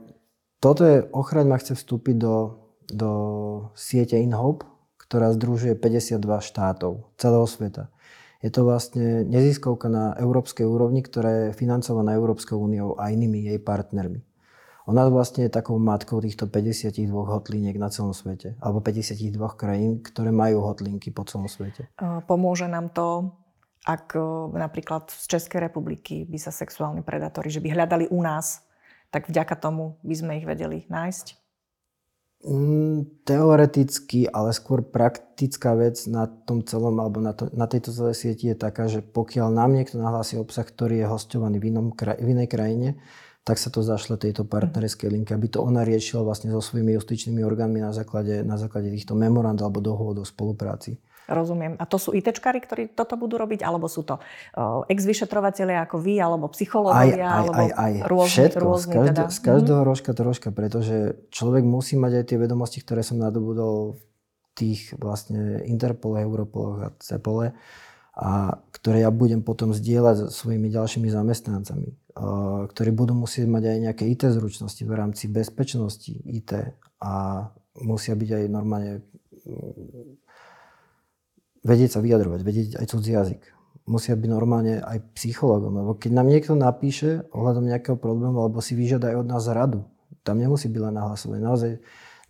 B: toto je, ochraň ma chce vstúpiť do, do siete InHope, ktorá združuje 52 štátov celého sveta. Je to vlastne neziskovka na európskej úrovni, ktorá je financovaná Európskou úniou a inými jej partnermi. Ona vlastne je takou matkou týchto 52 hotlíniek na celom svete, alebo 52 krajín, ktoré majú hotlinky po celom svete.
A: Pomôže nám to, ak napríklad z Českej republiky by sa sexuálni predátori, že by hľadali u nás, tak vďaka tomu by sme ich vedeli nájsť?
B: Mm, teoreticky, ale skôr praktická vec na tom celom alebo na, to, na tejto celej sieti je taká, že pokiaľ nám niekto nahlási obsah, ktorý je hostovaný v, inom, v inej krajine, tak sa to zašle tejto partnerskej linke, aby to ona riešila vlastne so svojimi justičnými orgánmi na základe, na základe týchto memorand alebo dohôd o spolupráci.
A: Rozumiem. A to sú ITčkári, ktorí toto budú robiť? Alebo sú to uh, ex-vyšetrovateľia ako vy, alebo psychológovia,
B: aj, aj,
A: alebo
B: aj, aj.
A: rôzni,
B: Všetko.
A: rôzni
B: z, každé,
A: teda.
B: z každého mm. rožka troška, pretože človek musí mať aj tie vedomosti, ktoré som nadobudol v tých vlastne Interpole, Europoloch a Cepole a ktoré ja budem potom zdieľať so svojimi ďalšími zamestnancami, uh, ktorí budú musieť mať aj nejaké IT zručnosti v rámci bezpečnosti IT a musia byť aj normálne vedieť sa vyjadrovať, vedieť aj cudzí jazyk. Musia byť normálne aj psychologom, lebo keď nám niekto napíše ohľadom nejakého problému alebo si vyžiada aj od nás radu, tam nemusí byť len nahlasovanie. Naozaj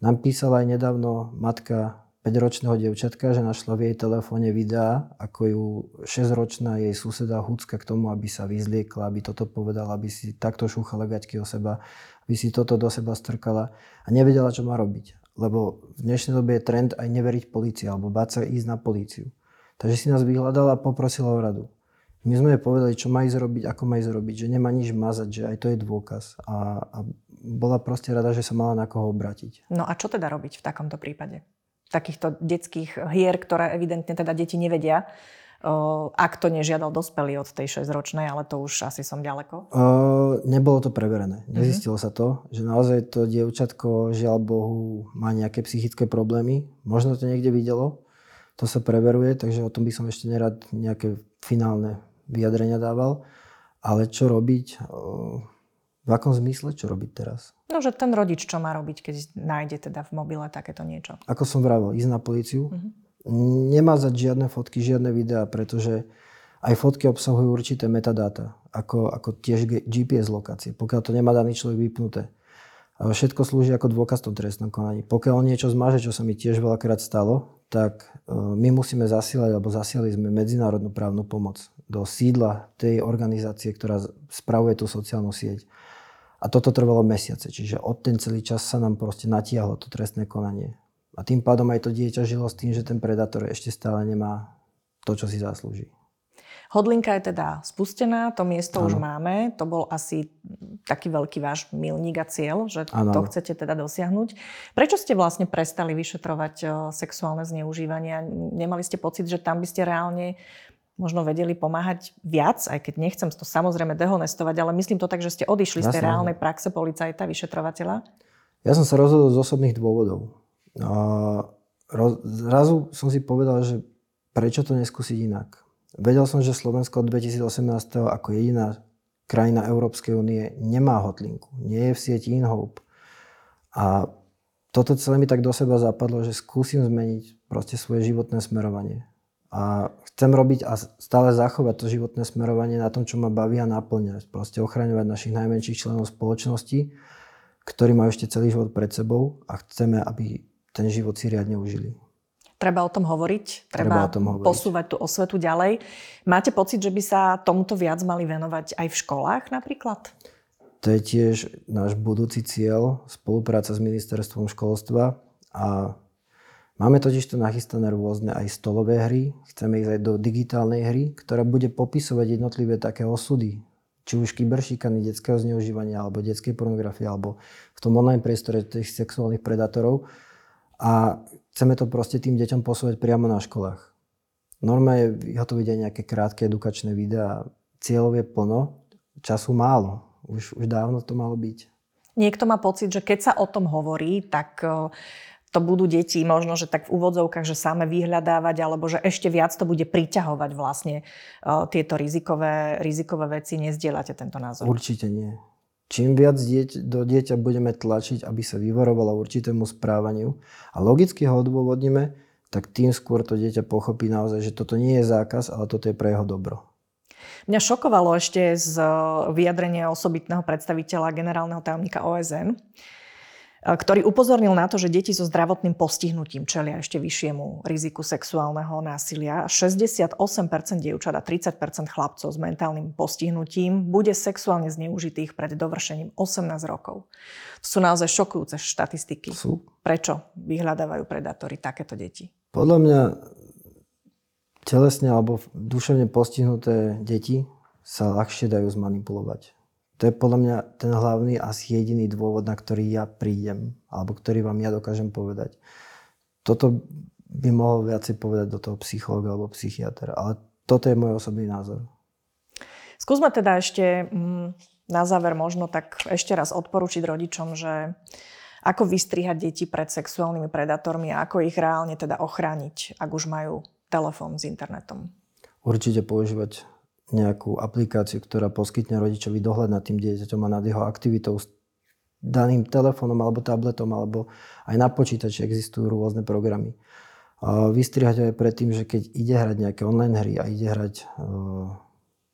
B: nám písala aj nedávno matka 5-ročného dievčatka, že našla v jej telefóne videá, ako ju 6-ročná jej suseda húcka k tomu, aby sa vyzliekla, aby toto povedala, aby si takto šúchala gaťky o seba, aby si toto do seba strkala a nevedela, čo má robiť. Lebo v dnešnej dobe je trend aj neveriť policii alebo báť sa ísť na políciu. Takže si nás vyhľadala a poprosila o radu. My sme jej povedali, čo má ísť robiť, ako má ísť robiť, že nemá nič mazať, že aj to je dôkaz. A, a bola proste rada, že sa mala na koho obratiť.
A: No a čo teda robiť v takomto prípade? Takýchto detských hier, ktoré evidentne teda deti nevedia ak to nežiadal dospelý od tej 6-ročnej, ale to už asi som ďaleko?
B: Uh, nebolo to preverené. Mhm. Nezistilo uh-huh. sa to, že naozaj to dievčatko, žiaľ Bohu, má nejaké psychické problémy. Možno to niekde videlo, to sa preveruje, takže o tom by som ešte nerad nejaké finálne vyjadrenia dával. Ale čo robiť? Uh, v akom zmysle, čo robiť teraz?
A: No, že ten rodič čo má robiť, keď nájde teda v mobile takéto niečo?
B: Ako som vravel, ísť na policiu, uh-huh. Nemazať žiadne fotky, žiadne videá, pretože aj fotky obsahujú určité metadáta, ako, ako tiež GPS lokácie, pokiaľ to nemá daný človek vypnuté. Všetko slúži ako dôkaz v tom trestnom konaní. Pokiaľ niečo zmaže, čo sa mi tiež veľakrát stalo, tak e, my musíme zasielať, alebo zasiali sme medzinárodnú právnu pomoc do sídla tej organizácie, ktorá spravuje tú sociálnu sieť. A toto trvalo mesiace, čiže od ten celý čas sa nám proste natiahlo to trestné konanie. A tým pádom aj to dieťa žilo s tým, že ten predátor ešte stále nemá to, čo si zaslúži.
A: Hodlinka je teda spustená, to miesto ano. už máme. To bol asi taký veľký váš milník a cieľ, že ano. to chcete teda dosiahnuť. Prečo ste vlastne prestali vyšetrovať sexuálne zneužívania? Nemali ste pocit, že tam by ste reálne možno vedeli pomáhať viac, aj keď nechcem to samozrejme dehonestovať, ale myslím to tak, že ste odišli Jasne. z tej reálnej praxe policajta, vyšetrovateľa?
B: Ja som sa rozhodol z osobných dôvodov. Zrazu som si povedal, že prečo to neskúsiť inak. Vedel som, že Slovensko od 2018. ako jediná krajina Európskej únie nemá hotlinku. Nie je v sieti InHope. A toto celé mi tak do seba zapadlo, že skúsim zmeniť proste svoje životné smerovanie. A chcem robiť a stále zachovať to životné smerovanie na tom, čo ma baví a naplňa. Proste ochraňovať našich najmenších členov spoločnosti, ktorí majú ešte celý život pred sebou a chceme, aby ten život si riadne užili.
A: Treba o tom hovoriť, treba, treba o tom hovoriť. posúvať tú osvetu ďalej. Máte pocit, že by sa tomuto viac mali venovať aj v školách napríklad?
B: To je tiež náš budúci cieľ, spolupráca s ministerstvom školstva a Máme totiž to nachystané rôzne aj stolové hry. Chceme ísť aj do digitálnej hry, ktorá bude popisovať jednotlivé také osudy. Či už kyberšikany, detského zneužívania, alebo detskej pornografie, alebo v tom online priestore tých sexuálnych predátorov. A chceme to proste tým deťom posúvať priamo na školách. Norma je vyhotoviť aj nejaké krátke edukačné videá. Cieľov je plno, času málo. Už, už dávno to malo byť.
A: Niekto má pocit, že keď sa o tom hovorí, tak to budú deti možno, že tak v úvodzovkách, že same vyhľadávať, alebo že ešte viac to bude priťahovať vlastne uh, tieto rizikové, rizikové veci. Nezdieľate tento názor?
B: Určite nie. Čím viac dieť, do dieťa budeme tlačiť, aby sa vyvarovalo určitému správaniu a logicky ho odôvodníme, tak tým skôr to dieťa pochopí naozaj, že toto nie je zákaz, ale toto je pre jeho dobro.
A: Mňa šokovalo ešte z vyjadrenia osobitného predstaviteľa generálneho tajomníka OSN, ktorý upozornil na to, že deti so zdravotným postihnutím čelia ešte vyššiemu riziku sexuálneho násilia. 68% dievčat a 30% chlapcov s mentálnym postihnutím bude sexuálne zneužitých pred dovršením 18 rokov. To sú naozaj šokujúce štatistiky.
B: Sú.
A: Prečo vyhľadávajú predátori takéto deti?
B: Podľa mňa telesne alebo duševne postihnuté deti sa ľahšie dajú zmanipulovať. To je podľa mňa ten hlavný asi jediný dôvod, na ktorý ja prídem, alebo ktorý vám ja dokážem povedať. Toto by mohol viacej povedať do toho psychológa alebo psychiatra, ale toto je môj osobný názor.
A: Skúsme teda ešte mm, na záver možno tak ešte raz odporučiť rodičom, že ako vystrihať deti pred sexuálnymi predátormi a ako ich reálne teda ochrániť, ak už majú telefón s internetom.
B: Určite používať nejakú aplikáciu, ktorá poskytne rodičovi dohľad nad tým dieťaťom a nad jeho aktivitou s daným telefónom alebo tabletom, alebo aj na počítači existujú rôzne programy. Vystrihať aj pred tým, že keď ide hrať nejaké online hry a ide hrať e,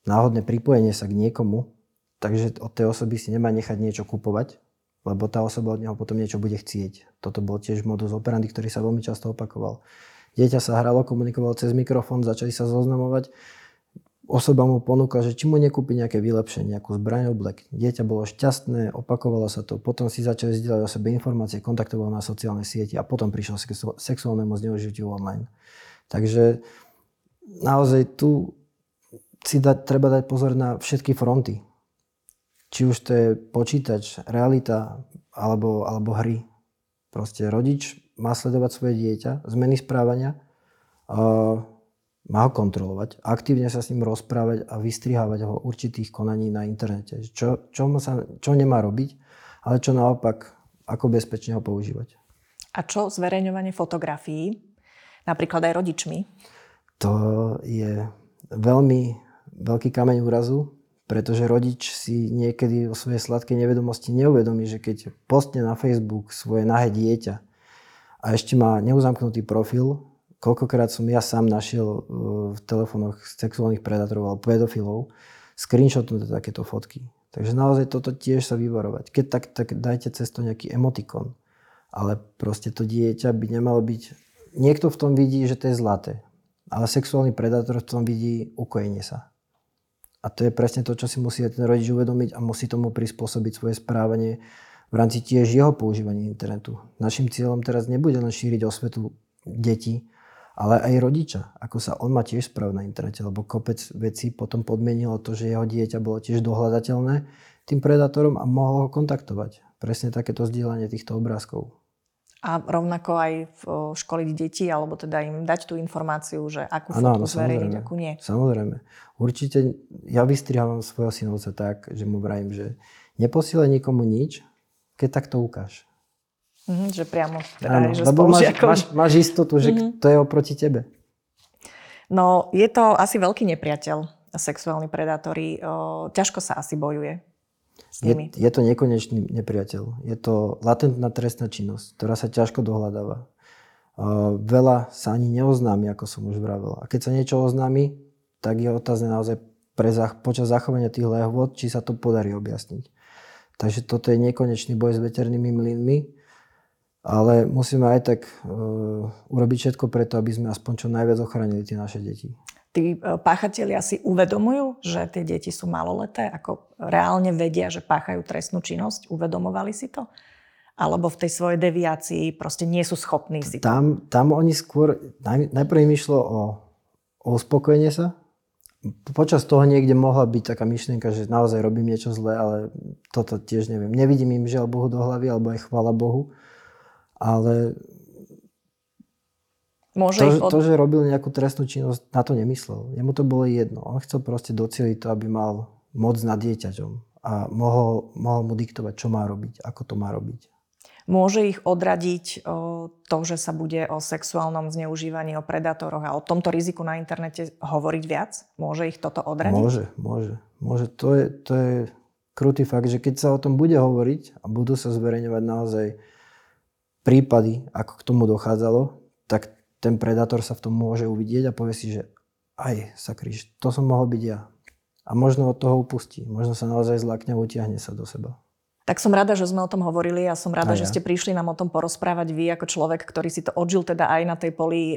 B: náhodné pripojenie sa k niekomu, takže od tej osoby si nemá nechať niečo kupovať, lebo tá osoba od neho potom niečo bude chcieť. Toto bol tiež modus operandi, ktorý sa veľmi často opakoval. Dieťa sa hralo, komunikovalo cez mikrofón, začali sa zoznamovať osoba mu ponúkla, že či mu nekúpi nejaké vylepšenie, nejakú zbraň oblek. Dieťa bolo šťastné, opakovalo sa to, potom si začali zdieľať o sebe informácie, kontaktoval na sociálne siete a potom prišiel k sexuálnemu zneužitiu online. Takže naozaj tu si dať, treba dať pozor na všetky fronty. Či už to je počítač, realita alebo, alebo hry. Proste rodič má sledovať svoje dieťa, zmeny správania. Uh, má ho kontrolovať, aktívne sa s ním rozprávať a vystrihávať ho určitých konaní na internete. Čo, čo, sa, čo nemá robiť, ale čo naopak, ako bezpečne ho používať.
A: A čo zverejňovanie fotografií, napríklad aj rodičmi?
B: To je veľmi veľký kameň úrazu, pretože rodič si niekedy o svojej sladkej nevedomosti neuvedomí, že keď postne na Facebook svoje nahé dieťa a ešte má neuzamknutý profil, koľkokrát som ja sám našiel uh, v telefónoch sexuálnych predátorov alebo pedofilov screenshotnuté takéto fotky. Takže naozaj toto tiež sa vyvarovať. Keď tak, tak dajte cez to nejaký emotikon. Ale proste to dieťa by nemalo byť... Niekto v tom vidí, že to je zlaté. Ale sexuálny predátor v tom vidí ukojenie sa. A to je presne to, čo si musí ten rodič uvedomiť a musí tomu prispôsobiť svoje správanie v rámci tiež jeho používania internetu. Našim cieľom teraz nebude len šíriť osvetu detí, ale aj rodiča, ako sa on má tiež správať na internete, lebo kopec vecí potom podmienilo to, že jeho dieťa bolo tiež dohľadateľné tým predátorom a mohol ho kontaktovať. Presne takéto zdieľanie týchto obrázkov.
A: A rovnako aj v školiť deti, alebo teda im dať tú informáciu, že akú ano, fotku zverejniť, akú nie.
B: Samozrejme. Určite ja vystrihávam svojho synovca tak, že mu vrajím, že neposielaj nikomu nič, keď tak to ukáž.
A: Mm-hmm, že priamo teda Áno,
B: že lebo máš, máš, máš istotu, že mm-hmm. to je oproti tebe.
A: No, je to asi veľký nepriateľ, sexuálni predátori. O, ťažko sa asi bojuje s nimi.
B: Je, je to nekonečný nepriateľ. Je to latentná trestná činnosť, ktorá sa ťažko dohľadáva. O, veľa sa ani neoznámi, ako som už vravel. A keď sa niečo oznámi, tak je otázne naozaj pre počas zachovania tých lehôd, či sa to podarí objasniť. Takže toto je nekonečný boj s veternými mlynmi ale musíme aj tak uh, urobiť všetko preto, aby sme aspoň čo najviac ochránili tie naše deti.
A: Tí e, páchatelia si uvedomujú, že tie deti sú maloleté? Ako reálne vedia, že páchajú trestnú činnosť? Uvedomovali si to? Alebo v tej svojej deviácii proste nie sú schopní si to?
B: Tam, tam oni skôr, naj, najprv im išlo o, o uspokojenie sa. Počas toho niekde mohla byť taká myšlienka, že naozaj robím niečo zlé, ale toto tiež neviem. Nevidím im žiaľ Bohu do hlavy, alebo aj chvála Bohu ale Môže to, od... to, že robil nejakú trestnú činnosť, na to nemyslel. Jemu to bolo jedno. On chcel proste docieliť to, aby mal moc nad dieťaťom a mohol, mohol mu diktovať, čo má robiť, ako to má robiť.
A: Môže ich odradiť o, to, že sa bude o sexuálnom zneužívaní, o predátoroch a o tomto riziku na internete hovoriť viac? Môže ich toto odradiť?
B: Môže, môže. môže. To, je, to je krutý fakt, že keď sa o tom bude hovoriť a budú sa zverejňovať naozaj prípady, ako k tomu dochádzalo, tak ten predátor sa v tom môže uvidieť a povie si, že aj sa kríž, to som mohol byť ja. A možno od toho upustí. Možno sa naozaj zlakne a utiahne sa do seba.
A: Tak som rada, že sme o tom hovorili a som rada, a ja. že ste prišli nám o tom porozprávať vy ako človek, ktorý si to odžil teda aj na, tej poli,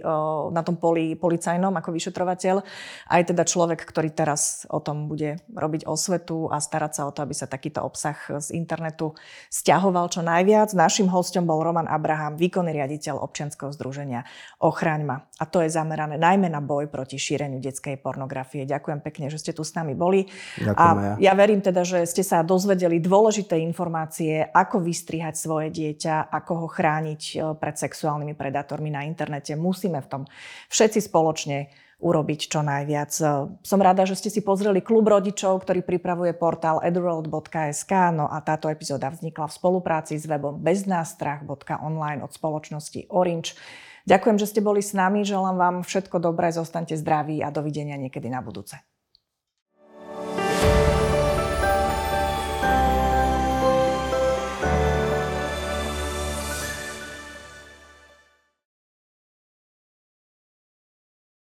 A: na tom poli policajnom ako vyšetrovateľ, aj teda človek, ktorý teraz o tom bude robiť osvetu a starať sa o to, aby sa takýto obsah z internetu stiahoval čo najviac. Našim hostom bol Roman Abraham, výkonný riaditeľ občianskeho združenia Ochraňma. A to je zamerané najmä na boj proti šíreniu detskej pornografie. Ďakujem pekne, že ste tu s nami boli.
B: Ďakujem a
A: ja. ja verím teda, že ste sa dozvedeli dôležité informácie informácie, ako vystrihať svoje dieťa, ako ho chrániť e, pred sexuálnymi predátormi na internete. Musíme v tom všetci spoločne urobiť čo najviac. E, som rada, že ste si pozreli klub rodičov, ktorý pripravuje portál edworld.sk, no a táto epizóda vznikla v spolupráci s webom beznástrach.online od spoločnosti Orange. Ďakujem, že ste boli s nami, želám vám všetko dobré, zostaňte zdraví a dovidenia niekedy na budúce.